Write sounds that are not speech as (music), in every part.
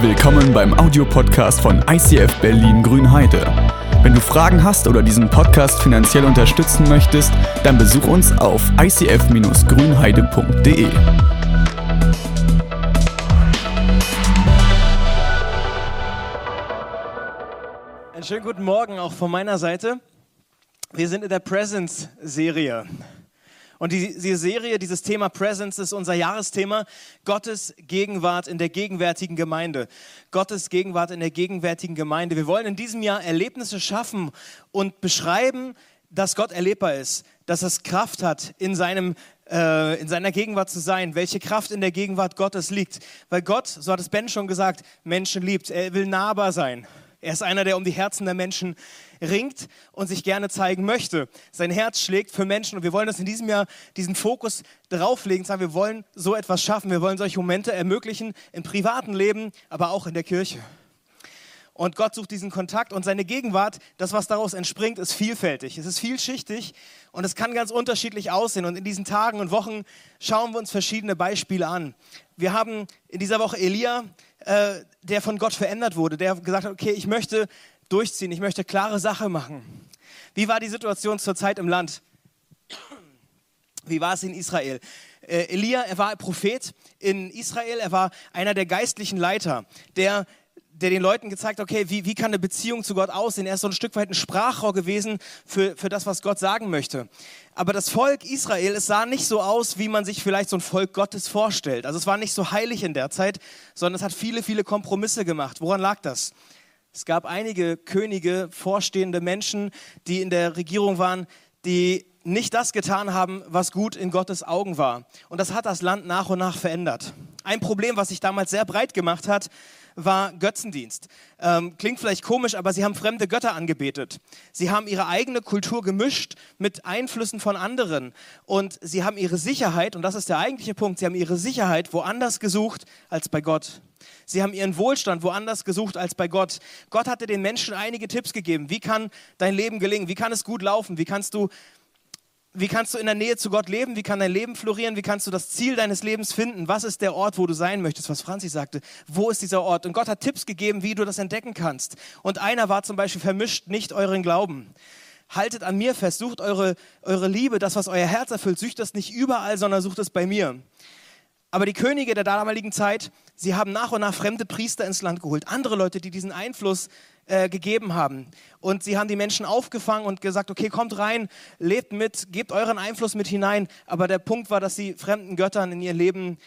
Willkommen beim Audiopodcast von ICF Berlin Grünheide. Wenn du Fragen hast oder diesen Podcast finanziell unterstützen möchtest, dann besuch uns auf icf-grünheide.de. Einen schönen guten Morgen auch von meiner Seite. Wir sind in der Presence-Serie. Und die, diese Serie, dieses Thema Presence ist unser Jahresthema. Gottes Gegenwart in der gegenwärtigen Gemeinde. Gottes Gegenwart in der gegenwärtigen Gemeinde. Wir wollen in diesem Jahr Erlebnisse schaffen und beschreiben, dass Gott erlebbar ist, dass es Kraft hat, in, seinem, äh, in seiner Gegenwart zu sein, welche Kraft in der Gegenwart Gottes liegt. Weil Gott, so hat es Ben schon gesagt, Menschen liebt. Er will nahbar sein. Er ist einer, der um die Herzen der Menschen ringt und sich gerne zeigen möchte. Sein Herz schlägt für Menschen und wir wollen das in diesem Jahr diesen Fokus drauflegen, sagen, wir wollen so etwas schaffen, wir wollen solche Momente ermöglichen im privaten Leben, aber auch in der Kirche. Und Gott sucht diesen Kontakt und seine Gegenwart, das, was daraus entspringt, ist vielfältig. Es ist vielschichtig und es kann ganz unterschiedlich aussehen. Und in diesen Tagen und Wochen schauen wir uns verschiedene Beispiele an. Wir haben in dieser Woche Elia, äh, der von Gott verändert wurde, der gesagt hat, okay, ich möchte durchziehen, ich möchte klare Sache machen. Wie war die Situation zur Zeit im Land? Wie war es in Israel? Äh, Elia, er war Prophet in Israel, er war einer der geistlichen Leiter, der der den Leuten gezeigt, okay, wie, wie kann eine Beziehung zu Gott aussehen? Er ist so ein Stück weit ein Sprachrohr gewesen für, für das, was Gott sagen möchte. Aber das Volk Israel, es sah nicht so aus, wie man sich vielleicht so ein Volk Gottes vorstellt. Also es war nicht so heilig in der Zeit, sondern es hat viele, viele Kompromisse gemacht. Woran lag das? Es gab einige Könige, vorstehende Menschen, die in der Regierung waren, die nicht das getan haben, was gut in Gottes Augen war. Und das hat das Land nach und nach verändert. Ein Problem, was sich damals sehr breit gemacht hat, war Götzendienst. Ähm, klingt vielleicht komisch, aber sie haben fremde Götter angebetet. Sie haben ihre eigene Kultur gemischt mit Einflüssen von anderen. Und sie haben ihre Sicherheit, und das ist der eigentliche Punkt, sie haben ihre Sicherheit woanders gesucht als bei Gott. Sie haben ihren Wohlstand woanders gesucht als bei Gott. Gott hatte den Menschen einige Tipps gegeben. Wie kann dein Leben gelingen? Wie kann es gut laufen? Wie kannst du wie kannst du in der Nähe zu Gott leben? Wie kann dein Leben florieren? Wie kannst du das Ziel deines Lebens finden? Was ist der Ort, wo du sein möchtest? Was Franzi sagte. Wo ist dieser Ort? Und Gott hat Tipps gegeben, wie du das entdecken kannst. Und einer war zum Beispiel, vermischt nicht euren Glauben. Haltet an mir fest, sucht eure, eure Liebe, das, was euer Herz erfüllt, sucht das nicht überall, sondern sucht es bei mir. Aber die Könige der damaligen Zeit, sie haben nach und nach fremde Priester ins Land geholt. Andere Leute, die diesen Einfluss äh, gegeben haben. Und sie haben die Menschen aufgefangen und gesagt, okay, kommt rein, lebt mit, gebt euren Einfluss mit hinein. Aber der Punkt war, dass sie fremden Göttern in ihr Leben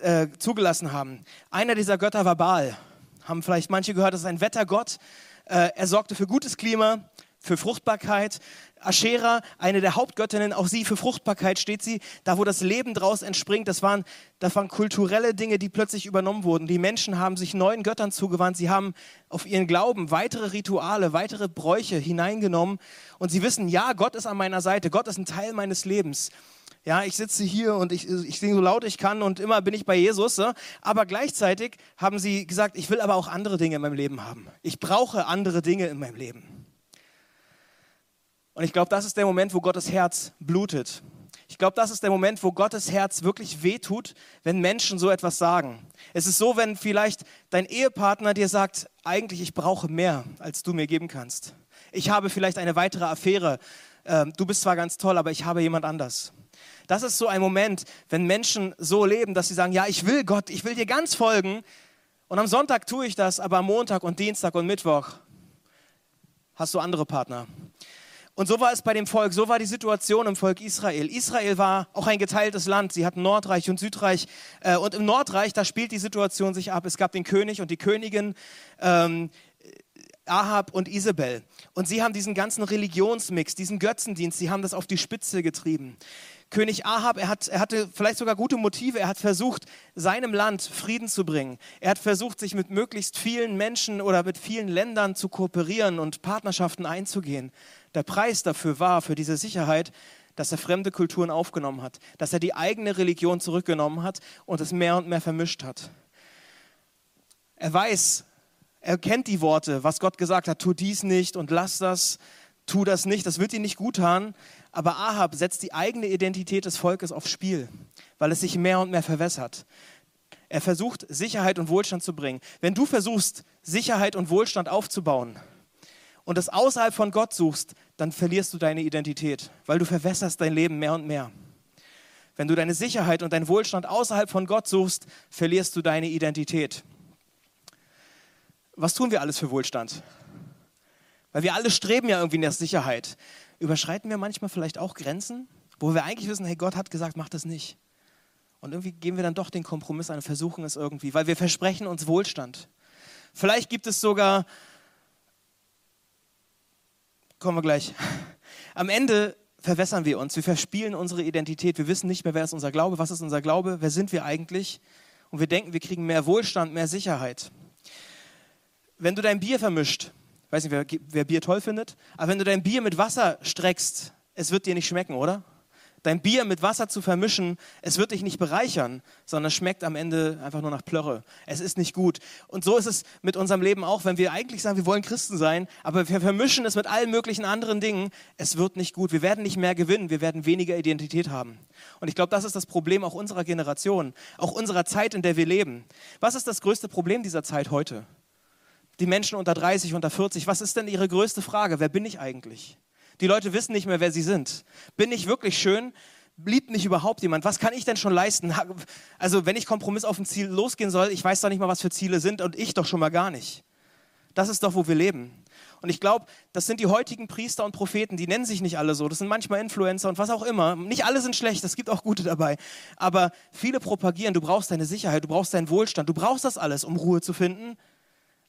äh, zugelassen haben. Einer dieser Götter war Baal. Haben vielleicht manche gehört, das ist ein Wettergott. Äh, er sorgte für gutes Klima, für Fruchtbarkeit. Aschera, eine der Hauptgöttinnen, auch sie für Fruchtbarkeit steht sie, da wo das Leben draus entspringt, das waren, das waren kulturelle Dinge, die plötzlich übernommen wurden. Die Menschen haben sich neuen Göttern zugewandt, sie haben auf ihren Glauben weitere Rituale, weitere Bräuche hineingenommen und sie wissen, ja, Gott ist an meiner Seite, Gott ist ein Teil meines Lebens. Ja, ich sitze hier und ich, ich singe so laut ich kann und immer bin ich bei Jesus. Aber gleichzeitig haben sie gesagt, ich will aber auch andere Dinge in meinem Leben haben. Ich brauche andere Dinge in meinem Leben. Und ich glaube, das ist der Moment, wo Gottes Herz blutet. Ich glaube, das ist der Moment, wo Gottes Herz wirklich wehtut, wenn Menschen so etwas sagen. Es ist so, wenn vielleicht dein Ehepartner dir sagt, eigentlich ich brauche mehr, als du mir geben kannst. Ich habe vielleicht eine weitere Affäre. Ähm, du bist zwar ganz toll, aber ich habe jemand anders. Das ist so ein Moment, wenn Menschen so leben, dass sie sagen, ja, ich will Gott, ich will dir ganz folgen. Und am Sonntag tue ich das, aber am Montag und Dienstag und Mittwoch hast du andere Partner. Und so war es bei dem Volk, so war die Situation im Volk Israel. Israel war auch ein geteiltes Land. Sie hatten Nordreich und Südreich. Äh, und im Nordreich, da spielt die Situation sich ab. Es gab den König und die Königin. Ähm, Ahab und Isabel. Und sie haben diesen ganzen Religionsmix, diesen Götzendienst, sie haben das auf die Spitze getrieben. König Ahab, er, hat, er hatte vielleicht sogar gute Motive. Er hat versucht, seinem Land Frieden zu bringen. Er hat versucht, sich mit möglichst vielen Menschen oder mit vielen Ländern zu kooperieren und Partnerschaften einzugehen. Der Preis dafür war, für diese Sicherheit, dass er fremde Kulturen aufgenommen hat, dass er die eigene Religion zurückgenommen hat und es mehr und mehr vermischt hat. Er weiß, er kennt die Worte, was Gott gesagt hat, tu dies nicht und lass das, tu das nicht, das wird ihm nicht gut tun. Aber Ahab setzt die eigene Identität des Volkes aufs Spiel, weil es sich mehr und mehr verwässert. Er versucht, Sicherheit und Wohlstand zu bringen. Wenn du versuchst, Sicherheit und Wohlstand aufzubauen und das außerhalb von Gott suchst, dann verlierst du deine Identität, weil du verwässerst dein Leben mehr und mehr. Wenn du deine Sicherheit und deinen Wohlstand außerhalb von Gott suchst, verlierst du deine Identität. Was tun wir alles für Wohlstand? Weil wir alle streben ja irgendwie nach Sicherheit. Überschreiten wir manchmal vielleicht auch Grenzen, wo wir eigentlich wissen, hey, Gott hat gesagt, mach das nicht. Und irgendwie gehen wir dann doch den Kompromiss an und versuchen es irgendwie, weil wir versprechen uns Wohlstand. Vielleicht gibt es sogar, kommen wir gleich, am Ende verwässern wir uns, wir verspielen unsere Identität, wir wissen nicht mehr, wer ist unser Glaube, was ist unser Glaube, wer sind wir eigentlich und wir denken, wir kriegen mehr Wohlstand, mehr Sicherheit. Wenn du dein Bier vermischt, weiß nicht, wer, wer Bier toll findet, aber wenn du dein Bier mit Wasser streckst, es wird dir nicht schmecken, oder? Dein Bier mit Wasser zu vermischen, es wird dich nicht bereichern, sondern schmeckt am Ende einfach nur nach Plörre. Es ist nicht gut. Und so ist es mit unserem Leben auch, wenn wir eigentlich sagen, wir wollen Christen sein, aber wir vermischen es mit allen möglichen anderen Dingen. Es wird nicht gut. Wir werden nicht mehr gewinnen, wir werden weniger Identität haben. Und ich glaube, das ist das Problem auch unserer Generation, auch unserer Zeit, in der wir leben. Was ist das größte Problem dieser Zeit heute? Die Menschen unter 30, unter 40, was ist denn ihre größte Frage? Wer bin ich eigentlich? Die Leute wissen nicht mehr, wer sie sind. Bin ich wirklich schön? Liebt mich überhaupt jemand? Was kann ich denn schon leisten? Also, wenn ich Kompromiss auf ein Ziel losgehen soll, ich weiß doch nicht mal, was für Ziele sind und ich doch schon mal gar nicht. Das ist doch, wo wir leben. Und ich glaube, das sind die heutigen Priester und Propheten, die nennen sich nicht alle so. Das sind manchmal Influencer und was auch immer. Nicht alle sind schlecht, es gibt auch gute dabei. Aber viele propagieren, du brauchst deine Sicherheit, du brauchst deinen Wohlstand, du brauchst das alles, um Ruhe zu finden.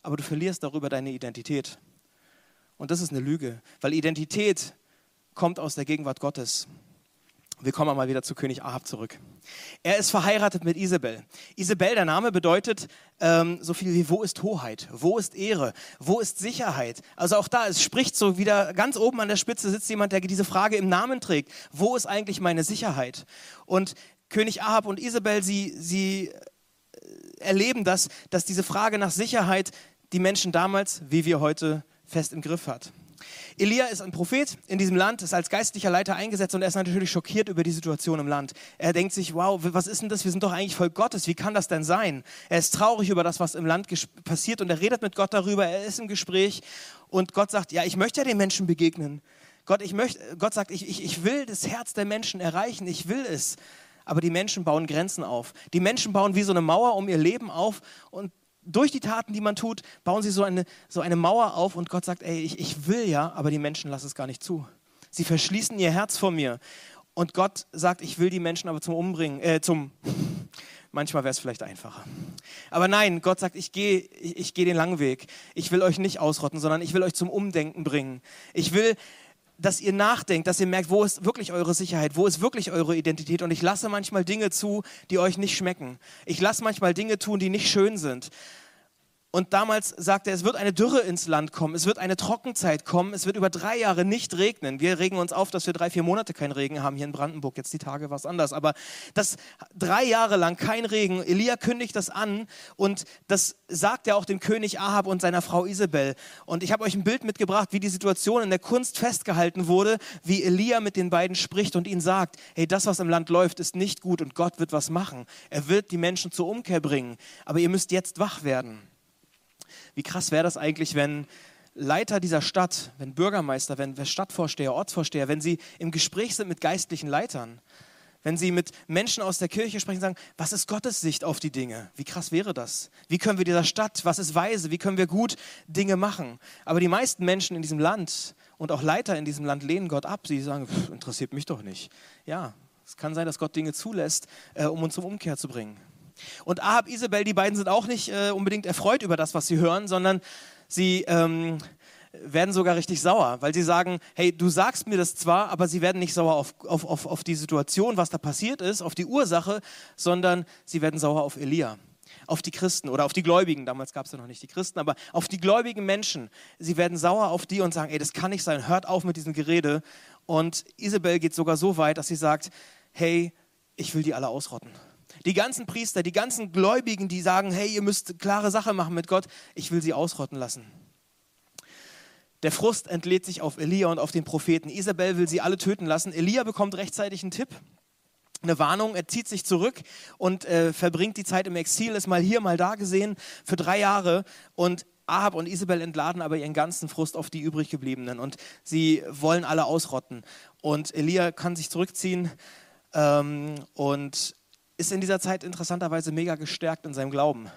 Aber du verlierst darüber deine Identität. Und das ist eine Lüge, weil Identität kommt aus der Gegenwart Gottes. Wir kommen mal wieder zu König Ahab zurück. Er ist verheiratet mit Isabel. Isabel, der Name bedeutet ähm, so viel wie wo ist Hoheit, wo ist Ehre, wo ist Sicherheit. Also auch da, es spricht so wieder ganz oben an der Spitze sitzt jemand, der diese Frage im Namen trägt. Wo ist eigentlich meine Sicherheit? Und König Ahab und Isabel, sie, sie äh, erleben das, dass diese Frage nach Sicherheit die Menschen damals, wie wir heute fest im Griff hat. Elia ist ein Prophet in diesem Land, ist als geistlicher Leiter eingesetzt und er ist natürlich schockiert über die Situation im Land. Er denkt sich, wow, was ist denn das? Wir sind doch eigentlich Volk Gottes. Wie kann das denn sein? Er ist traurig über das, was im Land passiert und er redet mit Gott darüber. Er ist im Gespräch und Gott sagt, ja, ich möchte ja den Menschen begegnen. Gott, ich möchte, Gott sagt, ich, ich, ich will das Herz der Menschen erreichen. Ich will es. Aber die Menschen bauen Grenzen auf. Die Menschen bauen wie so eine Mauer um ihr Leben auf und durch die Taten, die man tut, bauen sie so eine, so eine Mauer auf und Gott sagt, ey, ich, ich will ja, aber die Menschen lassen es gar nicht zu. Sie verschließen ihr Herz vor mir. Und Gott sagt, ich will die Menschen aber zum Umbringen, äh, zum, (laughs) manchmal wäre es vielleicht einfacher. Aber nein, Gott sagt, ich gehe ich, ich geh den langen Weg. Ich will euch nicht ausrotten, sondern ich will euch zum Umdenken bringen. Ich will, dass ihr nachdenkt, dass ihr merkt, wo ist wirklich eure Sicherheit, wo ist wirklich eure Identität. Und ich lasse manchmal Dinge zu, die euch nicht schmecken. Ich lasse manchmal Dinge tun, die nicht schön sind. Und damals sagte er, es wird eine Dürre ins Land kommen, es wird eine Trockenzeit kommen, es wird über drei Jahre nicht regnen. Wir regen uns auf, dass wir drei, vier Monate keinen Regen haben hier in Brandenburg. Jetzt die Tage war es anders. Aber das drei Jahre lang kein Regen. Elia kündigt das an und das sagt er auch dem König Ahab und seiner Frau Isabel. Und ich habe euch ein Bild mitgebracht, wie die Situation in der Kunst festgehalten wurde, wie Elia mit den beiden spricht und ihnen sagt, hey, das, was im Land läuft, ist nicht gut und Gott wird was machen. Er wird die Menschen zur Umkehr bringen. Aber ihr müsst jetzt wach werden. Wie krass wäre das eigentlich, wenn Leiter dieser Stadt, wenn Bürgermeister, wenn Stadtvorsteher, Ortsvorsteher, wenn sie im Gespräch sind mit geistlichen Leitern, wenn sie mit Menschen aus der Kirche sprechen, sagen, was ist Gottes Sicht auf die Dinge? Wie krass wäre das? Wie können wir dieser Stadt, was ist weise? Wie können wir gut Dinge machen? Aber die meisten Menschen in diesem Land und auch Leiter in diesem Land lehnen Gott ab. Sie sagen, interessiert mich doch nicht. Ja, es kann sein, dass Gott Dinge zulässt, äh, um uns zum Umkehr zu bringen. Und Ahab, Isabel, die beiden sind auch nicht äh, unbedingt erfreut über das, was sie hören, sondern sie ähm, werden sogar richtig sauer, weil sie sagen, hey, du sagst mir das zwar, aber sie werden nicht sauer auf, auf, auf, auf die Situation, was da passiert ist, auf die Ursache, sondern sie werden sauer auf Elia auf die Christen oder auf die Gläubigen, damals gab es ja noch nicht die Christen, aber auf die gläubigen Menschen. Sie werden sauer auf die und sagen, ey, das kann nicht sein, hört auf mit diesem Gerede. Und Isabel geht sogar so weit, dass sie sagt, hey, ich will die alle ausrotten. Die ganzen Priester, die ganzen Gläubigen, die sagen, hey, ihr müsst klare Sache machen mit Gott, ich will sie ausrotten lassen. Der Frust entlädt sich auf Elia und auf den Propheten. Isabel will sie alle töten lassen. Elia bekommt rechtzeitig einen Tipp. eine Warnung. Er zieht sich zurück und äh, verbringt die Zeit im Exil, ist mal hier, mal da gesehen für drei Jahre und Ahab und Isabel entladen aber ihren ganzen Frust auf die übrig gebliebenen und sie wollen alle ausrotten. Und Elia kann sich zurückziehen ähm, und ist in dieser Zeit interessanterweise mega gestärkt in seinem Glauben.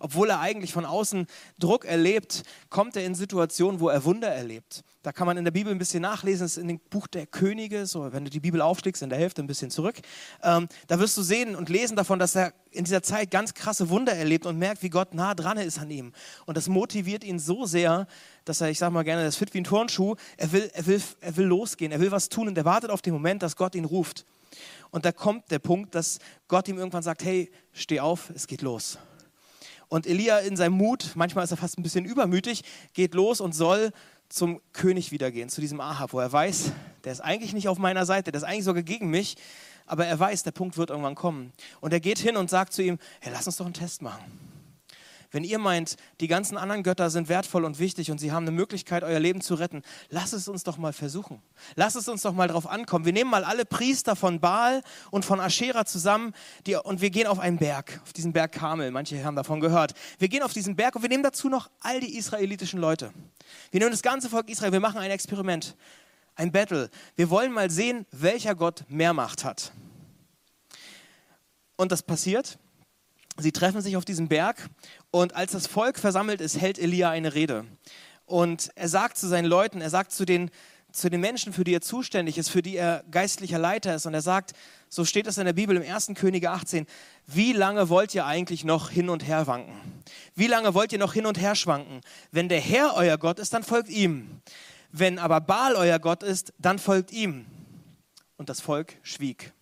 Obwohl er eigentlich von außen Druck erlebt, kommt er in Situationen, wo er Wunder erlebt. Da kann man in der Bibel ein bisschen nachlesen, das ist in dem Buch der Könige, so wenn du die Bibel aufschlägst, in der Hälfte ein bisschen zurück. Ähm, da wirst du sehen und lesen davon, dass er in dieser Zeit ganz krasse Wunder erlebt und merkt, wie Gott nah dran ist an ihm. Und das motiviert ihn so sehr, dass er, ich sage mal gerne, das fit wie ein Turnschuh, er will, er, will, er will losgehen, er will was tun und er wartet auf den Moment, dass Gott ihn ruft. Und da kommt der Punkt, dass Gott ihm irgendwann sagt, hey, steh auf, es geht los. Und Elia in seinem Mut, manchmal ist er fast ein bisschen übermütig, geht los und soll zum König wiedergehen, zu diesem Ahab, wo er weiß, der ist eigentlich nicht auf meiner Seite, der ist eigentlich sogar gegen mich, aber er weiß, der Punkt wird irgendwann kommen. Und er geht hin und sagt zu ihm, hey, lass uns doch einen Test machen. Wenn ihr meint, die ganzen anderen Götter sind wertvoll und wichtig und sie haben eine Möglichkeit, euer Leben zu retten, lasst es uns doch mal versuchen. Lasst es uns doch mal drauf ankommen. Wir nehmen mal alle Priester von Baal und von Aschera zusammen die, und wir gehen auf einen Berg, auf diesen Berg Kamel. Manche haben davon gehört. Wir gehen auf diesen Berg und wir nehmen dazu noch all die israelitischen Leute. Wir nehmen das ganze Volk Israel, wir machen ein Experiment, ein Battle. Wir wollen mal sehen, welcher Gott mehr Macht hat. Und das passiert. Sie treffen sich auf diesem Berg und als das Volk versammelt ist, hält Elia eine Rede. Und er sagt zu seinen Leuten, er sagt zu den, zu den Menschen, für die er zuständig ist, für die er geistlicher Leiter ist. Und er sagt, so steht es in der Bibel im 1. Könige 18, wie lange wollt ihr eigentlich noch hin und her wanken? Wie lange wollt ihr noch hin und her schwanken? Wenn der Herr euer Gott ist, dann folgt ihm. Wenn aber Baal euer Gott ist, dann folgt ihm. Und das Volk schwieg.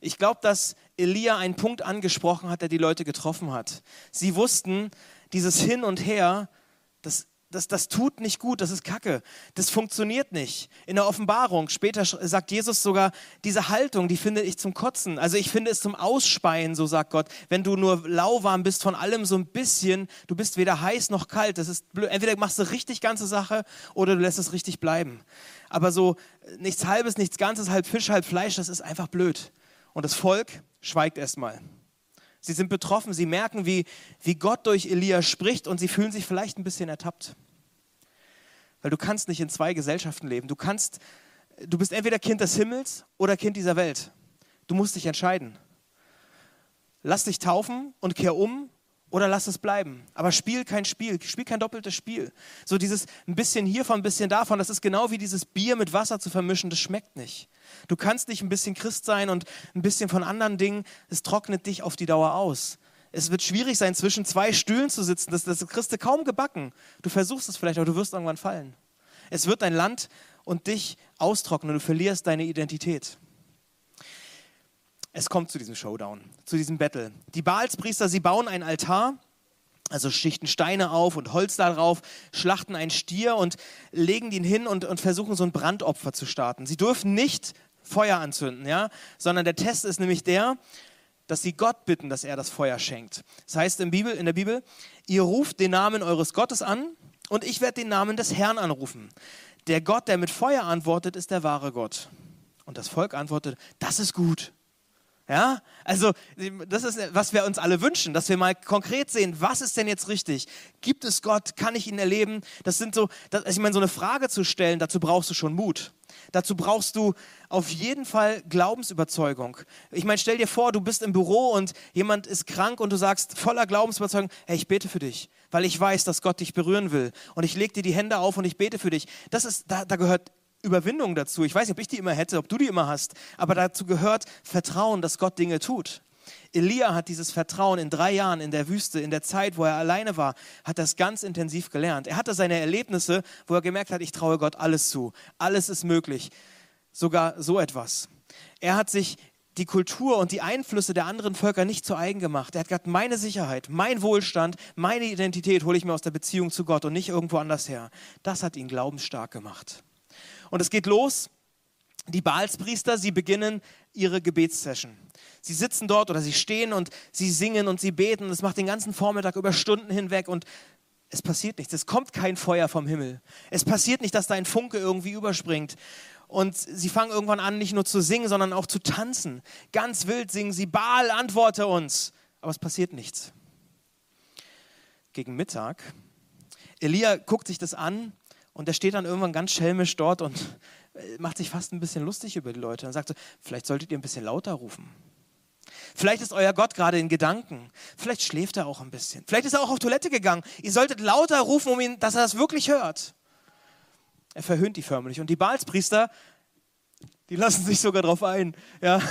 Ich glaube, dass Elia einen Punkt angesprochen hat, der die Leute getroffen hat. Sie wussten, dieses Hin und Her, das, das, das tut nicht gut, das ist Kacke, das funktioniert nicht. In der Offenbarung, später sagt Jesus sogar, diese Haltung, die finde ich zum Kotzen. Also ich finde es zum Ausspeien, so sagt Gott. Wenn du nur lauwarm bist von allem so ein bisschen, du bist weder heiß noch kalt, das ist blöd. Entweder machst du richtig ganze Sache oder du lässt es richtig bleiben. Aber so nichts Halbes, nichts Ganzes, halb Fisch, halb Fleisch, das ist einfach blöd. Und das Volk schweigt erstmal. Sie sind betroffen, sie merken, wie, wie Gott durch Elia spricht und sie fühlen sich vielleicht ein bisschen ertappt. Weil du kannst nicht in zwei Gesellschaften leben. Du kannst, du bist entweder Kind des Himmels oder Kind dieser Welt. Du musst dich entscheiden. Lass dich taufen und kehr um oder lass es bleiben. Aber spiel kein Spiel, spiel kein doppeltes Spiel. So dieses ein bisschen hiervon, ein bisschen davon, das ist genau wie dieses Bier mit Wasser zu vermischen, das schmeckt nicht. Du kannst nicht ein bisschen Christ sein und ein bisschen von anderen Dingen, es trocknet dich auf die Dauer aus. Es wird schwierig sein, zwischen zwei Stühlen zu sitzen, das, das kriegst du kaum gebacken. Du versuchst es vielleicht, aber du wirst irgendwann fallen. Es wird dein Land und dich austrocknen, du verlierst deine Identität. Es kommt zu diesem Showdown, zu diesem Battle. Die Baalspriester, sie bauen einen Altar, also schichten Steine auf und Holz darauf, schlachten einen Stier und legen ihn hin und, und versuchen so ein Brandopfer zu starten. Sie dürfen nicht Feuer anzünden, ja, sondern der Test ist nämlich der, dass sie Gott bitten, dass er das Feuer schenkt. Das heißt in, Bibel, in der Bibel, ihr ruft den Namen eures Gottes an und ich werde den Namen des Herrn anrufen. Der Gott, der mit Feuer antwortet, ist der wahre Gott. Und das Volk antwortet, das ist gut. Ja, also das ist, was wir uns alle wünschen, dass wir mal konkret sehen, was ist denn jetzt richtig? Gibt es Gott? Kann ich ihn erleben? Das sind so, das, also ich meine, so eine Frage zu stellen, dazu brauchst du schon Mut. Dazu brauchst du auf jeden Fall Glaubensüberzeugung. Ich meine, stell dir vor, du bist im Büro und jemand ist krank und du sagst voller Glaubensüberzeugung, hey, ich bete für dich, weil ich weiß, dass Gott dich berühren will. Und ich lege dir die Hände auf und ich bete für dich. Das ist, da, da gehört Überwindung dazu. Ich weiß nicht, ob ich die immer hätte, ob du die immer hast, aber dazu gehört Vertrauen, dass Gott Dinge tut. Elia hat dieses Vertrauen in drei Jahren in der Wüste, in der Zeit, wo er alleine war, hat das ganz intensiv gelernt. Er hatte seine Erlebnisse, wo er gemerkt hat, ich traue Gott alles zu. Alles ist möglich. Sogar so etwas. Er hat sich die Kultur und die Einflüsse der anderen Völker nicht zu eigen gemacht. Er hat gesagt, meine Sicherheit, mein Wohlstand, meine Identität hole ich mir aus der Beziehung zu Gott und nicht irgendwo anders her. Das hat ihn glaubensstark gemacht. Und es geht los. Die Baalspriester, sie beginnen ihre Gebetssession. Sie sitzen dort oder sie stehen und sie singen und sie beten. Das macht den ganzen Vormittag über Stunden hinweg und es passiert nichts. Es kommt kein Feuer vom Himmel. Es passiert nicht, dass da ein Funke irgendwie überspringt. Und sie fangen irgendwann an, nicht nur zu singen, sondern auch zu tanzen. Ganz wild singen sie, Baal, antworte uns. Aber es passiert nichts. Gegen Mittag, Elia guckt sich das an und er steht dann irgendwann ganz schelmisch dort und äh, macht sich fast ein bisschen lustig über die Leute und sagt so, vielleicht solltet ihr ein bisschen lauter rufen. Vielleicht ist euer Gott gerade in Gedanken. Vielleicht schläft er auch ein bisschen. Vielleicht ist er auch auf Toilette gegangen. Ihr solltet lauter rufen, um ihn, dass er das wirklich hört. Er verhöhnt die förmlich. Und die Baalspriester, die lassen sich sogar drauf ein. Ja,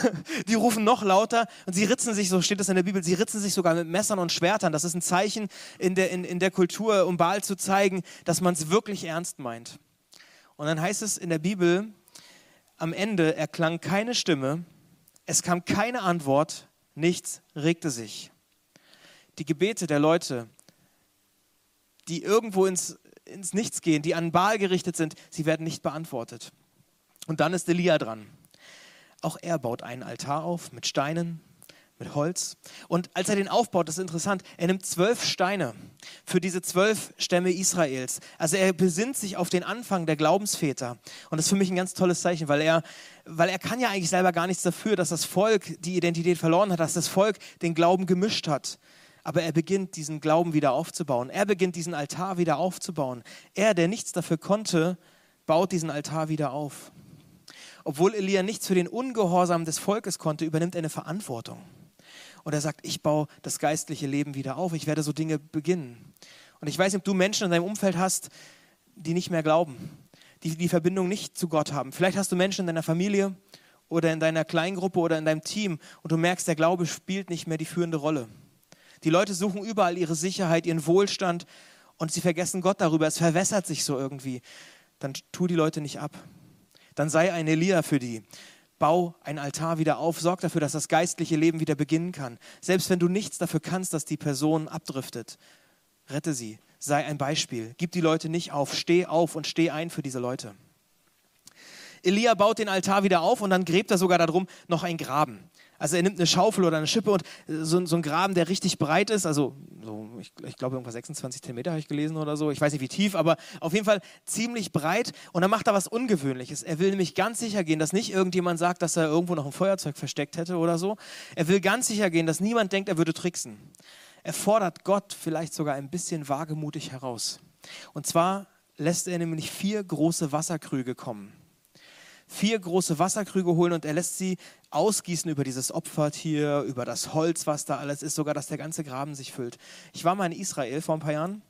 die rufen noch lauter und sie ritzen sich, so steht es in der Bibel, sie ritzen sich sogar mit Messern und Schwertern. Das ist ein Zeichen in der, in, in der Kultur, um Baal zu zeigen, dass man es wirklich ernst meint. Und dann heißt es in der Bibel, am Ende erklang keine Stimme, es kam keine Antwort, nichts regte sich. Die Gebete der Leute, die irgendwo ins, ins Nichts gehen, die an Baal gerichtet sind, sie werden nicht beantwortet. Und dann ist Elia dran. Auch er baut einen Altar auf mit Steinen, mit Holz. Und als er den aufbaut, das ist interessant, er nimmt zwölf Steine für diese zwölf Stämme Israels. Also er besinnt sich auf den Anfang der Glaubensväter. Und das ist für mich ein ganz tolles Zeichen, weil er, weil er kann ja eigentlich selber gar nichts dafür, dass das Volk die Identität verloren hat, dass das Volk den Glauben gemischt hat. Aber er beginnt diesen Glauben wieder aufzubauen. Er beginnt diesen Altar wieder aufzubauen. Er, der nichts dafür konnte, baut diesen Altar wieder auf. Obwohl Elia nichts für den Ungehorsam des Volkes konnte, übernimmt er eine Verantwortung. Und er sagt, ich baue das geistliche Leben wieder auf, ich werde so Dinge beginnen. Und ich weiß nicht, ob du Menschen in deinem Umfeld hast, die nicht mehr glauben, die die Verbindung nicht zu Gott haben. Vielleicht hast du Menschen in deiner Familie oder in deiner Kleingruppe oder in deinem Team und du merkst, der Glaube spielt nicht mehr die führende Rolle. Die Leute suchen überall ihre Sicherheit, ihren Wohlstand und sie vergessen Gott darüber. Es verwässert sich so irgendwie. Dann tu die Leute nicht ab. Dann sei ein Elia für die. Bau ein Altar wieder auf, sorg dafür, dass das geistliche Leben wieder beginnen kann. Selbst wenn du nichts dafür kannst, dass die Person abdriftet, rette sie, sei ein Beispiel. Gib die Leute nicht auf, steh auf und steh ein für diese Leute. Elia baut den Altar wieder auf und dann gräbt er sogar darum noch ein Graben. Also er nimmt eine Schaufel oder eine Schippe und so, so ein Graben, der richtig breit ist, also so, ich, ich glaube irgendwas 26 Zentimeter habe ich gelesen oder so, ich weiß nicht wie tief, aber auf jeden Fall ziemlich breit und dann macht er was Ungewöhnliches. Er will nämlich ganz sicher gehen, dass nicht irgendjemand sagt, dass er irgendwo noch ein Feuerzeug versteckt hätte oder so. Er will ganz sicher gehen, dass niemand denkt, er würde tricksen. Er fordert Gott vielleicht sogar ein bisschen wagemutig heraus. Und zwar lässt er nämlich vier große Wasserkrüge kommen vier große Wasserkrüge holen und er lässt sie ausgießen über dieses Opfertier, über das Holz, was da alles ist, sogar dass der ganze Graben sich füllt. Ich war mal in Israel vor ein paar Jahren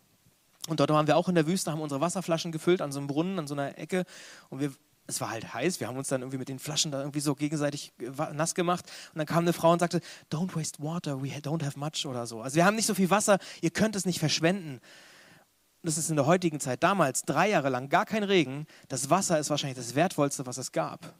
und dort waren wir auch in der Wüste, haben unsere Wasserflaschen gefüllt an so einem Brunnen, an so einer Ecke und wir es war halt heiß, wir haben uns dann irgendwie mit den Flaschen da irgendwie so gegenseitig nass gemacht und dann kam eine Frau und sagte, don't waste water, we don't have much oder so. Also wir haben nicht so viel Wasser, ihr könnt es nicht verschwenden das ist in der heutigen Zeit, damals drei Jahre lang gar kein Regen, das Wasser ist wahrscheinlich das Wertvollste, was es gab.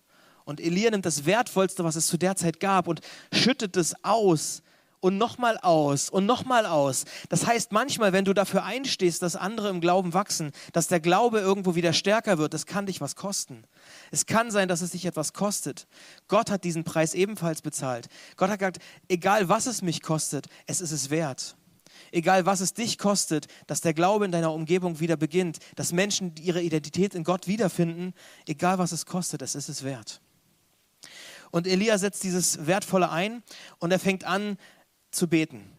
Und Elia nimmt das Wertvollste, was es zu der Zeit gab, und schüttet es aus und nochmal aus und nochmal aus. Das heißt, manchmal, wenn du dafür einstehst, dass andere im Glauben wachsen, dass der Glaube irgendwo wieder stärker wird, das kann dich was kosten. Es kann sein, dass es dich etwas kostet. Gott hat diesen Preis ebenfalls bezahlt. Gott hat gesagt, egal was es mich kostet, es ist es wert egal was es dich kostet, dass der Glaube in deiner Umgebung wieder beginnt, dass Menschen ihre Identität in Gott wiederfinden, egal was es kostet, es ist es wert. Und Elia setzt dieses Wertvolle ein und er fängt an zu beten.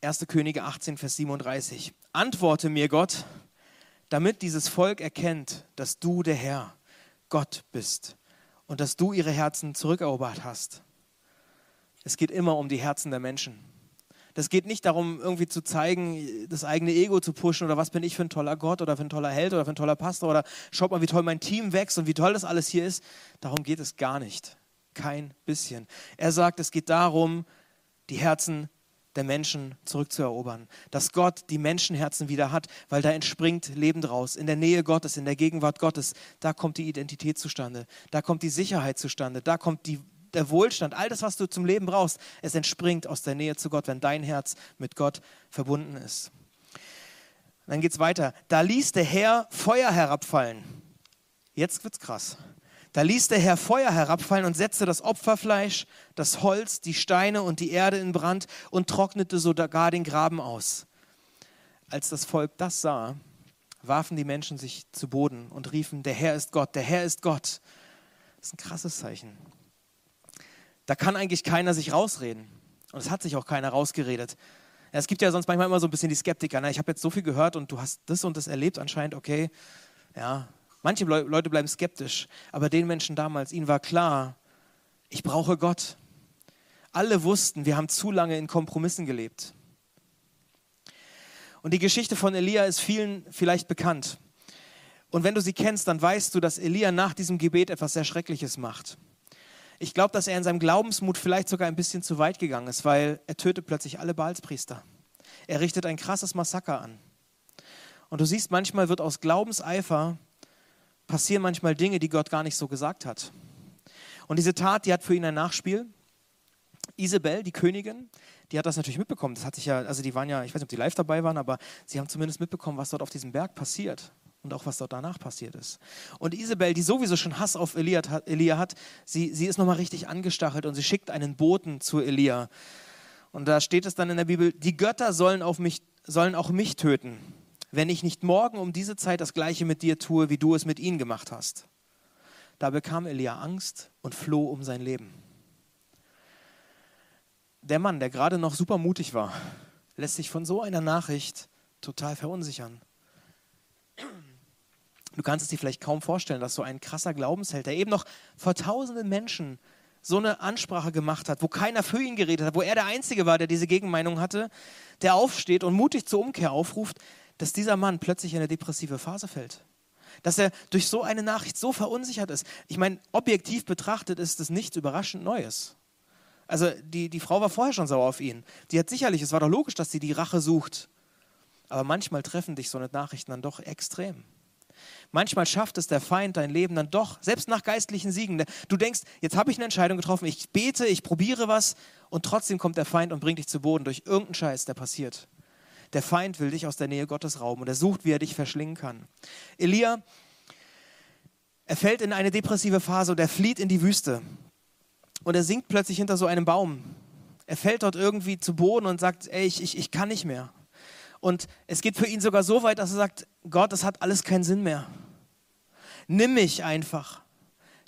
1. Könige 18, Vers 37. Antworte mir, Gott, damit dieses Volk erkennt, dass du der Herr, Gott bist und dass du ihre Herzen zurückerobert hast. Es geht immer um die Herzen der Menschen. Das geht nicht darum, irgendwie zu zeigen, das eigene Ego zu pushen oder was bin ich für ein toller Gott oder für ein toller Held oder für ein toller Pastor oder schaut mal, wie toll mein Team wächst und wie toll das alles hier ist. Darum geht es gar nicht. Kein bisschen. Er sagt, es geht darum, die Herzen der Menschen zurückzuerobern. Dass Gott die Menschenherzen wieder hat, weil da entspringt Leben draus. In der Nähe Gottes, in der Gegenwart Gottes, da kommt die Identität zustande. Da kommt die Sicherheit zustande. Da kommt die der Wohlstand, all das, was du zum Leben brauchst, es entspringt aus der Nähe zu Gott, wenn dein Herz mit Gott verbunden ist. Dann geht es weiter. Da ließ der Herr Feuer herabfallen. Jetzt wird's krass. Da ließ der Herr Feuer herabfallen und setzte das Opferfleisch, das Holz, die Steine und die Erde in Brand und trocknete sogar den Graben aus. Als das Volk das sah, warfen die Menschen sich zu Boden und riefen, der Herr ist Gott, der Herr ist Gott. Das ist ein krasses Zeichen. Da kann eigentlich keiner sich rausreden. Und es hat sich auch keiner rausgeredet. Ja, es gibt ja sonst manchmal immer so ein bisschen die Skeptiker. Na, ich habe jetzt so viel gehört und du hast das und das erlebt anscheinend, okay. Ja, manche Leute bleiben skeptisch. Aber den Menschen damals, ihnen war klar, ich brauche Gott. Alle wussten, wir haben zu lange in Kompromissen gelebt. Und die Geschichte von Elia ist vielen vielleicht bekannt. Und wenn du sie kennst, dann weißt du, dass Elia nach diesem Gebet etwas sehr Schreckliches macht. Ich glaube, dass er in seinem Glaubensmut vielleicht sogar ein bisschen zu weit gegangen ist, weil er tötet plötzlich alle Baalspriester. Er richtet ein krasses Massaker an. Und du siehst, manchmal wird aus Glaubenseifer passieren manchmal Dinge, die Gott gar nicht so gesagt hat. Und diese Tat, die hat für ihn ein Nachspiel. Isabel, die Königin, die hat das natürlich mitbekommen. Das hat sich ja, also die waren ja, ich weiß nicht, ob die live dabei waren, aber sie haben zumindest mitbekommen, was dort auf diesem Berg passiert und auch was dort danach passiert ist. Und Isabel, die sowieso schon Hass auf Elia hat, Elia hat sie, sie ist nochmal richtig angestachelt und sie schickt einen Boten zu Elia. Und da steht es dann in der Bibel, die Götter sollen, auf mich, sollen auch mich töten, wenn ich nicht morgen um diese Zeit das gleiche mit dir tue, wie du es mit ihnen gemacht hast. Da bekam Elia Angst und floh um sein Leben der Mann, der gerade noch super mutig war, lässt sich von so einer Nachricht total verunsichern. Du kannst es dir vielleicht kaum vorstellen, dass so ein krasser Glaubensheld, der eben noch vor tausenden Menschen so eine Ansprache gemacht hat, wo keiner für ihn geredet hat, wo er der Einzige war, der diese Gegenmeinung hatte, der aufsteht und mutig zur Umkehr aufruft, dass dieser Mann plötzlich in eine depressive Phase fällt. Dass er durch so eine Nachricht so verunsichert ist. Ich meine, objektiv betrachtet ist es nichts überraschend Neues. Also die, die Frau war vorher schon sauer auf ihn. Die hat sicherlich, es war doch logisch, dass sie die Rache sucht. Aber manchmal treffen dich so eine Nachrichten dann doch extrem. Manchmal schafft es der Feind dein Leben dann doch, selbst nach geistlichen Siegen. Du denkst, jetzt habe ich eine Entscheidung getroffen, ich bete, ich probiere was und trotzdem kommt der Feind und bringt dich zu Boden durch irgendeinen Scheiß, der passiert. Der Feind will dich aus der Nähe Gottes rauben und er sucht, wie er dich verschlingen kann. Elia, er fällt in eine depressive Phase und er flieht in die Wüste und er sinkt plötzlich hinter so einem Baum. Er fällt dort irgendwie zu Boden und sagt, ey, ich, ich, ich kann nicht mehr. Und es geht für ihn sogar so weit, dass er sagt, Gott, das hat alles keinen Sinn mehr. Nimm mich einfach.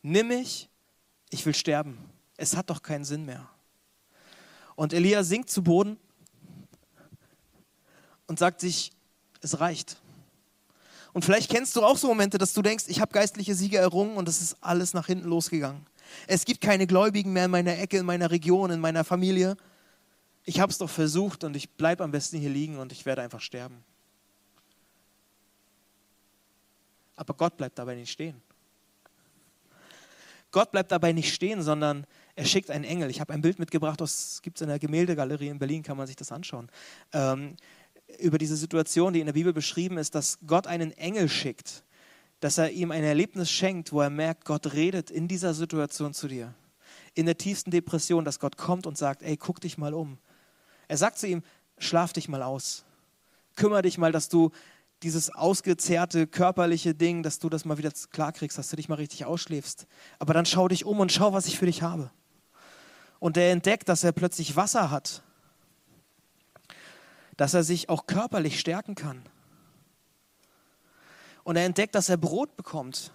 Nimm mich, ich will sterben. Es hat doch keinen Sinn mehr. Und Elia sinkt zu Boden und sagt sich, es reicht. Und vielleicht kennst du auch so Momente, dass du denkst, ich habe geistliche Siege errungen und es ist alles nach hinten losgegangen. Es gibt keine Gläubigen mehr in meiner Ecke, in meiner Region, in meiner Familie. Ich habe es doch versucht und ich bleibe am besten hier liegen und ich werde einfach sterben. Aber Gott bleibt dabei nicht stehen. Gott bleibt dabei nicht stehen, sondern er schickt einen Engel. Ich habe ein Bild mitgebracht, das gibt es in der Gemäldegalerie in Berlin, kann man sich das anschauen. Ähm, über diese Situation, die in der Bibel beschrieben ist, dass Gott einen Engel schickt dass er ihm ein Erlebnis schenkt, wo er merkt, Gott redet in dieser Situation zu dir. In der tiefsten Depression, dass Gott kommt und sagt, ey, guck dich mal um. Er sagt zu ihm, schlaf dich mal aus. Kümmer dich mal, dass du dieses ausgezehrte körperliche Ding, dass du das mal wieder klarkriegst, dass du dich mal richtig ausschläfst. Aber dann schau dich um und schau, was ich für dich habe. Und er entdeckt, dass er plötzlich Wasser hat, dass er sich auch körperlich stärken kann und er entdeckt, dass er Brot bekommt.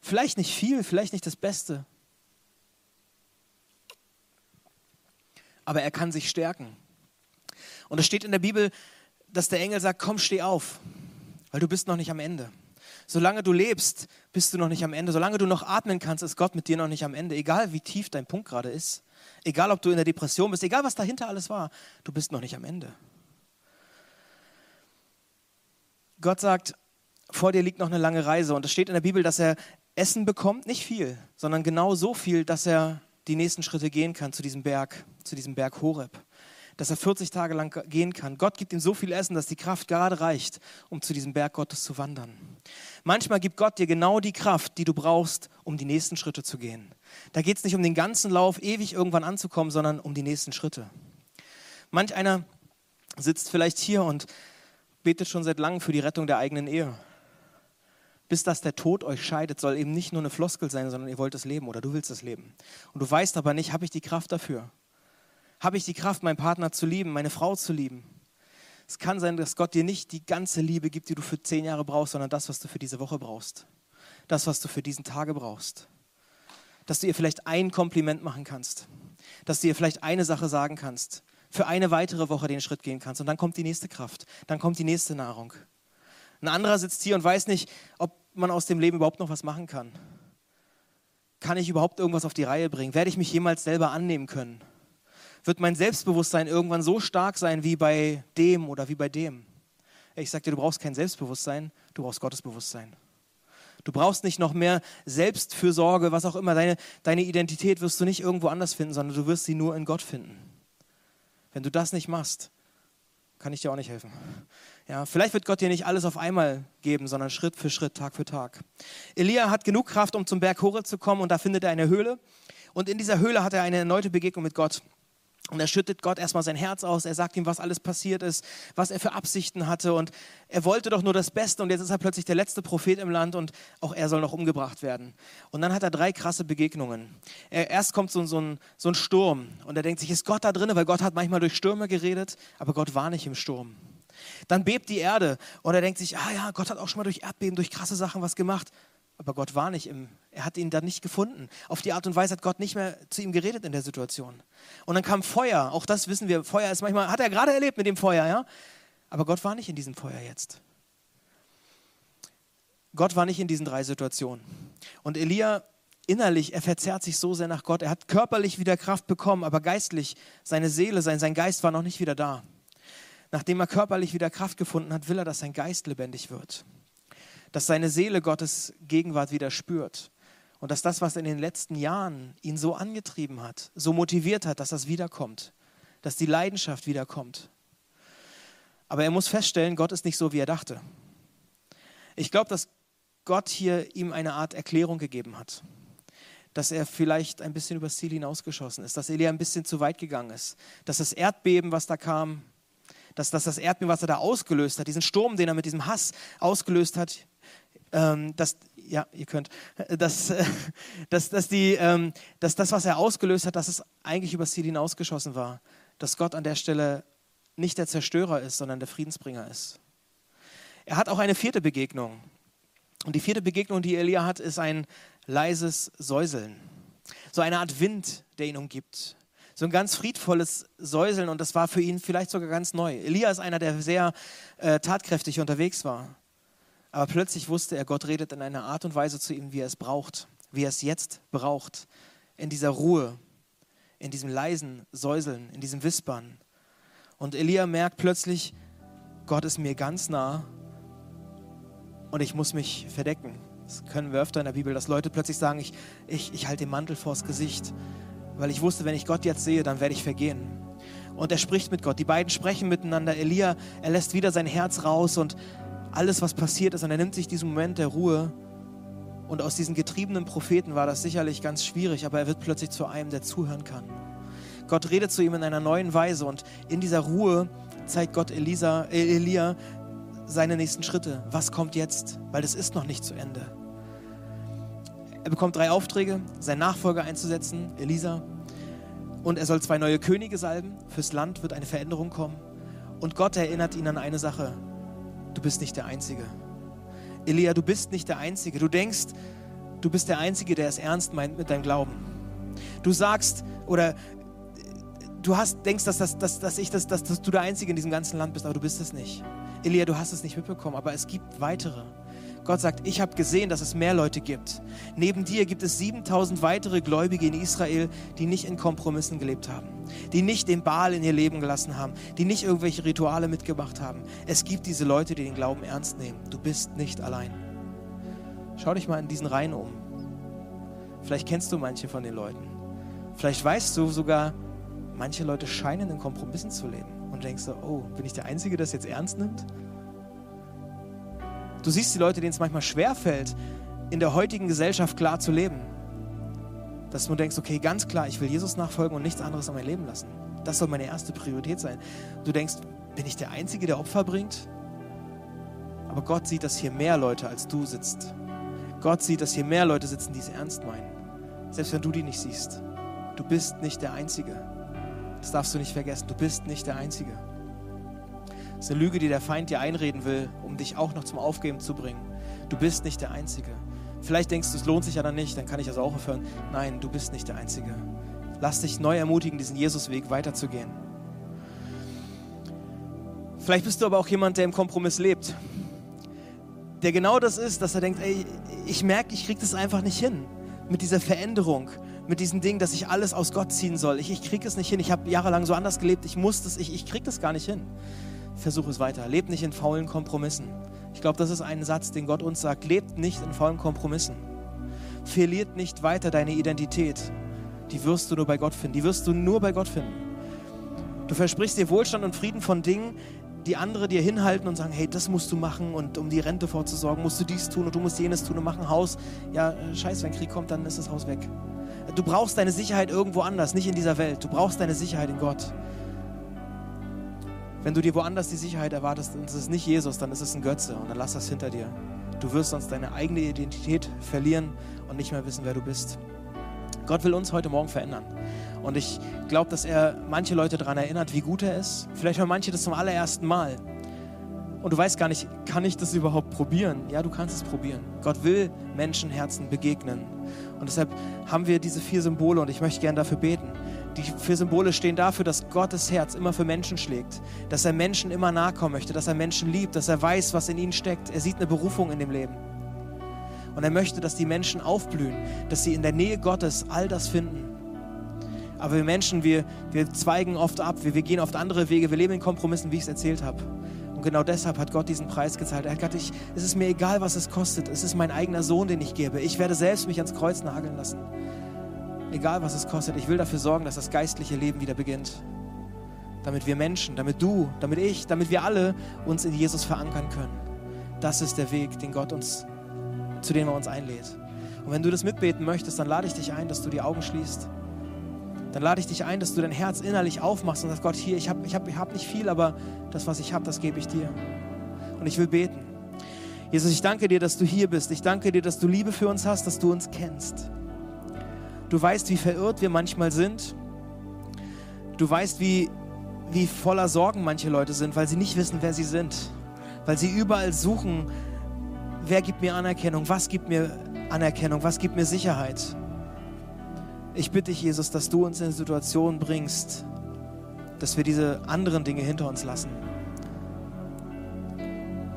Vielleicht nicht viel, vielleicht nicht das Beste. Aber er kann sich stärken. Und es steht in der Bibel, dass der Engel sagt, komm, steh auf, weil du bist noch nicht am Ende. Solange du lebst, bist du noch nicht am Ende. Solange du noch atmen kannst, ist Gott mit dir noch nicht am Ende. Egal wie tief dein Punkt gerade ist. Egal ob du in der Depression bist, egal was dahinter alles war, du bist noch nicht am Ende. Gott sagt, vor dir liegt noch eine lange Reise. Und es steht in der Bibel, dass er Essen bekommt, nicht viel, sondern genau so viel, dass er die nächsten Schritte gehen kann zu diesem Berg, zu diesem Berg Horeb. Dass er 40 Tage lang gehen kann. Gott gibt ihm so viel Essen, dass die Kraft gerade reicht, um zu diesem Berg Gottes zu wandern. Manchmal gibt Gott dir genau die Kraft, die du brauchst, um die nächsten Schritte zu gehen. Da geht es nicht um den ganzen Lauf, ewig irgendwann anzukommen, sondern um die nächsten Schritte. Manch einer sitzt vielleicht hier und betet schon seit langem für die Rettung der eigenen Ehe bis dass der Tod euch scheidet, soll eben nicht nur eine Floskel sein, sondern ihr wollt es leben oder du willst es leben. Und du weißt aber nicht, habe ich die Kraft dafür? Habe ich die Kraft, meinen Partner zu lieben, meine Frau zu lieben? Es kann sein, dass Gott dir nicht die ganze Liebe gibt, die du für zehn Jahre brauchst, sondern das, was du für diese Woche brauchst. Das, was du für diesen Tage brauchst. Dass du ihr vielleicht ein Kompliment machen kannst. Dass du ihr vielleicht eine Sache sagen kannst. Für eine weitere Woche den Schritt gehen kannst. Und dann kommt die nächste Kraft. Dann kommt die nächste Nahrung. Ein anderer sitzt hier und weiß nicht, ob man aus dem Leben überhaupt noch was machen kann. Kann ich überhaupt irgendwas auf die Reihe bringen? Werde ich mich jemals selber annehmen können? Wird mein Selbstbewusstsein irgendwann so stark sein wie bei dem oder wie bei dem? Ich sage dir, du brauchst kein Selbstbewusstsein, du brauchst Gottesbewusstsein. Du brauchst nicht noch mehr Selbstfürsorge, was auch immer. Deine, deine Identität wirst du nicht irgendwo anders finden, sondern du wirst sie nur in Gott finden. Wenn du das nicht machst, kann ich dir auch nicht helfen. Ja, vielleicht wird Gott dir nicht alles auf einmal geben, sondern Schritt für Schritt, Tag für Tag. Elia hat genug Kraft, um zum Berg Horeb zu kommen und da findet er eine Höhle. Und in dieser Höhle hat er eine erneute Begegnung mit Gott. Und er schüttet Gott erstmal sein Herz aus. Er sagt ihm, was alles passiert ist, was er für Absichten hatte. Und er wollte doch nur das Beste. Und jetzt ist er plötzlich der letzte Prophet im Land und auch er soll noch umgebracht werden. Und dann hat er drei krasse Begegnungen. Er, erst kommt so, so, ein, so ein Sturm und er denkt sich, ist Gott da drin? Weil Gott hat manchmal durch Stürme geredet, aber Gott war nicht im Sturm. Dann bebt die Erde und er denkt sich, ah ja, Gott hat auch schon mal durch Erdbeben, durch krasse Sachen was gemacht. Aber Gott war nicht im, er hat ihn dann nicht gefunden. Auf die Art und Weise hat Gott nicht mehr zu ihm geredet in der Situation. Und dann kam Feuer, auch das wissen wir, Feuer ist manchmal, hat er gerade erlebt mit dem Feuer, ja? Aber Gott war nicht in diesem Feuer jetzt. Gott war nicht in diesen drei Situationen. Und Elia innerlich, er verzerrt sich so sehr nach Gott. Er hat körperlich wieder Kraft bekommen, aber geistlich, seine Seele, sein, sein Geist war noch nicht wieder da. Nachdem er körperlich wieder Kraft gefunden hat, will er, dass sein Geist lebendig wird. Dass seine Seele Gottes Gegenwart wieder spürt. Und dass das, was in den letzten Jahren ihn so angetrieben hat, so motiviert hat, dass das wiederkommt. Dass die Leidenschaft wiederkommt. Aber er muss feststellen, Gott ist nicht so, wie er dachte. Ich glaube, dass Gott hier ihm eine Art Erklärung gegeben hat. Dass er vielleicht ein bisschen übers Ziel hinausgeschossen ist, dass Elia ein bisschen zu weit gegangen ist, dass das Erdbeben, was da kam, dass, dass das Erdbeben, was er da ausgelöst hat, diesen Sturm, den er mit diesem Hass ausgelöst hat, ähm, dass, ja, ihr könnt, dass, äh, (laughs) dass, dass, die, ähm, dass das, was er ausgelöst hat, dass es eigentlich übers Ziel hinausgeschossen war. Dass Gott an der Stelle nicht der Zerstörer ist, sondern der Friedensbringer ist. Er hat auch eine vierte Begegnung. Und die vierte Begegnung, die Elia hat, ist ein leises Säuseln. So eine Art Wind, der ihn umgibt so ein ganz friedvolles Säuseln und das war für ihn vielleicht sogar ganz neu. Elia ist einer, der sehr äh, tatkräftig unterwegs war. Aber plötzlich wusste er, Gott redet in einer Art und Weise zu ihm, wie er es braucht, wie er es jetzt braucht. In dieser Ruhe, in diesem leisen Säuseln, in diesem Wispern. Und Elia merkt plötzlich, Gott ist mir ganz nah und ich muss mich verdecken. Das können wir öfter in der Bibel, dass Leute plötzlich sagen, ich, ich, ich halte den Mantel vors Gesicht weil ich wusste, wenn ich Gott jetzt sehe, dann werde ich vergehen. Und er spricht mit Gott. Die beiden sprechen miteinander. Elia, er lässt wieder sein Herz raus und alles, was passiert ist, und er nimmt sich diesen Moment der Ruhe. Und aus diesen getriebenen Propheten war das sicherlich ganz schwierig, aber er wird plötzlich zu einem, der zuhören kann. Gott redet zu ihm in einer neuen Weise und in dieser Ruhe zeigt Gott Elisa, äh, Elia seine nächsten Schritte. Was kommt jetzt? Weil das ist noch nicht zu Ende. Er bekommt drei Aufträge, seinen Nachfolger einzusetzen, Elisa. Und er soll zwei neue Könige salben. Fürs Land wird eine Veränderung kommen. Und Gott erinnert ihn an eine Sache. Du bist nicht der Einzige. Elia, du bist nicht der Einzige. Du denkst, du bist der Einzige, der es ernst meint mit deinem Glauben. Du sagst oder du hast, denkst, dass, das, dass, dass, ich das, dass, dass du der Einzige in diesem ganzen Land bist, aber du bist es nicht. Elia, du hast es nicht mitbekommen, aber es gibt weitere. Gott sagt, ich habe gesehen, dass es mehr Leute gibt. Neben dir gibt es 7000 weitere Gläubige in Israel, die nicht in Kompromissen gelebt haben, die nicht den Baal in ihr Leben gelassen haben, die nicht irgendwelche Rituale mitgemacht haben. Es gibt diese Leute, die den Glauben ernst nehmen. Du bist nicht allein. Schau dich mal in diesen Reihen um. Vielleicht kennst du manche von den Leuten. Vielleicht weißt du sogar, manche Leute scheinen in Kompromissen zu leben. Und denkst so, oh, bin ich der Einzige, der das jetzt ernst nimmt? Du siehst die Leute, denen es manchmal schwerfällt, in der heutigen Gesellschaft klar zu leben. Dass du denkst, okay, ganz klar, ich will Jesus nachfolgen und nichts anderes an mein Leben lassen. Das soll meine erste Priorität sein. Du denkst, bin ich der Einzige, der Opfer bringt? Aber Gott sieht, dass hier mehr Leute als du sitzt. Gott sieht, dass hier mehr Leute sitzen, die es ernst meinen. Selbst wenn du die nicht siehst. Du bist nicht der Einzige. Das darfst du nicht vergessen. Du bist nicht der Einzige. Das ist eine Lüge, die der Feind dir einreden will, um dich auch noch zum Aufgeben zu bringen. Du bist nicht der Einzige. Vielleicht denkst du, es lohnt sich ja dann nicht, dann kann ich das auch aufhören. Nein, du bist nicht der Einzige. Lass dich neu ermutigen, diesen Jesusweg weiterzugehen. Vielleicht bist du aber auch jemand, der im Kompromiss lebt. Der genau das ist, dass er denkt, ey, ich merke, ich kriege das einfach nicht hin mit dieser Veränderung, mit diesem Ding, dass ich alles aus Gott ziehen soll. Ich, ich kriege es nicht hin. Ich habe jahrelang so anders gelebt. Ich muss das, ich, ich kriege das gar nicht hin. Versuche es weiter. Lebt nicht in faulen Kompromissen. Ich glaube, das ist ein Satz, den Gott uns sagt. Lebt nicht in faulen Kompromissen. Verliert nicht weiter deine Identität. Die wirst du nur bei Gott finden. Die wirst du nur bei Gott finden. Du versprichst dir Wohlstand und Frieden von Dingen, die andere dir hinhalten und sagen, hey, das musst du machen und um die Rente vorzusorgen, musst du dies tun und du musst jenes tun und machen Haus. Ja, scheiße, wenn Krieg kommt, dann ist das Haus weg. Du brauchst deine Sicherheit irgendwo anders, nicht in dieser Welt. Du brauchst deine Sicherheit in Gott. Wenn du dir woanders die Sicherheit erwartest, ist es nicht Jesus, dann ist es ein Götze und dann lass das hinter dir. Du wirst sonst deine eigene Identität verlieren und nicht mehr wissen, wer du bist. Gott will uns heute Morgen verändern. Und ich glaube, dass er manche Leute daran erinnert, wie gut er ist. Vielleicht hören manche das zum allerersten Mal. Und du weißt gar nicht, kann ich das überhaupt probieren? Ja, du kannst es probieren. Gott will Menschenherzen begegnen. Und deshalb haben wir diese vier Symbole und ich möchte gerne dafür beten. Die vier Symbole stehen dafür, dass Gottes Herz immer für Menschen schlägt, dass er Menschen immer nahe kommen möchte, dass er Menschen liebt, dass er weiß, was in ihnen steckt. Er sieht eine Berufung in dem Leben. Und er möchte, dass die Menschen aufblühen, dass sie in der Nähe Gottes all das finden, aber wir Menschen, wir, wir zweigen oft ab, wir, wir gehen oft andere Wege, wir leben in Kompromissen, wie ich es erzählt habe. Und genau deshalb hat Gott diesen Preis gezahlt. Er hat gesagt, ich, es ist mir egal, was es kostet. Es ist mein eigener Sohn, den ich gebe. Ich werde selbst mich ans Kreuz nageln lassen. Egal, was es kostet. Ich will dafür sorgen, dass das geistliche Leben wieder beginnt. Damit wir Menschen, damit du, damit ich, damit wir alle uns in Jesus verankern können. Das ist der Weg, den Gott uns, zu dem er uns einlädt. Und wenn du das mitbeten möchtest, dann lade ich dich ein, dass du die Augen schließt dann lade ich dich ein, dass du dein Herz innerlich aufmachst und sagst, Gott, hier, ich habe ich hab, ich hab nicht viel, aber das, was ich habe, das gebe ich dir. Und ich will beten. Jesus, ich danke dir, dass du hier bist. Ich danke dir, dass du Liebe für uns hast, dass du uns kennst. Du weißt, wie verirrt wir manchmal sind. Du weißt, wie, wie voller Sorgen manche Leute sind, weil sie nicht wissen, wer sie sind. Weil sie überall suchen, wer gibt mir Anerkennung, was gibt mir Anerkennung, was gibt mir Sicherheit. Ich bitte dich, Jesus, dass du uns in eine Situation bringst, dass wir diese anderen Dinge hinter uns lassen.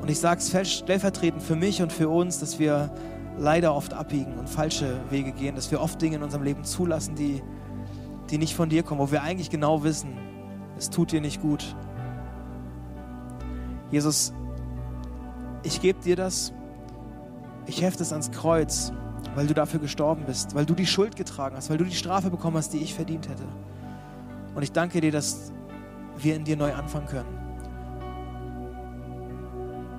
Und ich sage es stellvertretend für mich und für uns, dass wir leider oft abbiegen und falsche Wege gehen, dass wir oft Dinge in unserem Leben zulassen, die, die nicht von dir kommen, wo wir eigentlich genau wissen, es tut dir nicht gut. Jesus, ich gebe dir das, ich hefte es ans Kreuz weil du dafür gestorben bist, weil du die Schuld getragen hast, weil du die Strafe bekommen hast, die ich verdient hätte. Und ich danke dir, dass wir in dir neu anfangen können.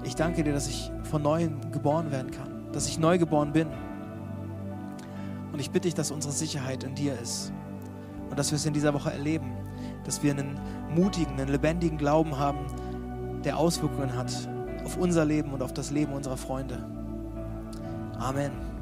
Ich danke dir, dass ich von neuem geboren werden kann, dass ich neu geboren bin. Und ich bitte dich, dass unsere Sicherheit in dir ist und dass wir es in dieser Woche erleben, dass wir einen mutigen, einen lebendigen Glauben haben, der Auswirkungen hat auf unser Leben und auf das Leben unserer Freunde. Amen.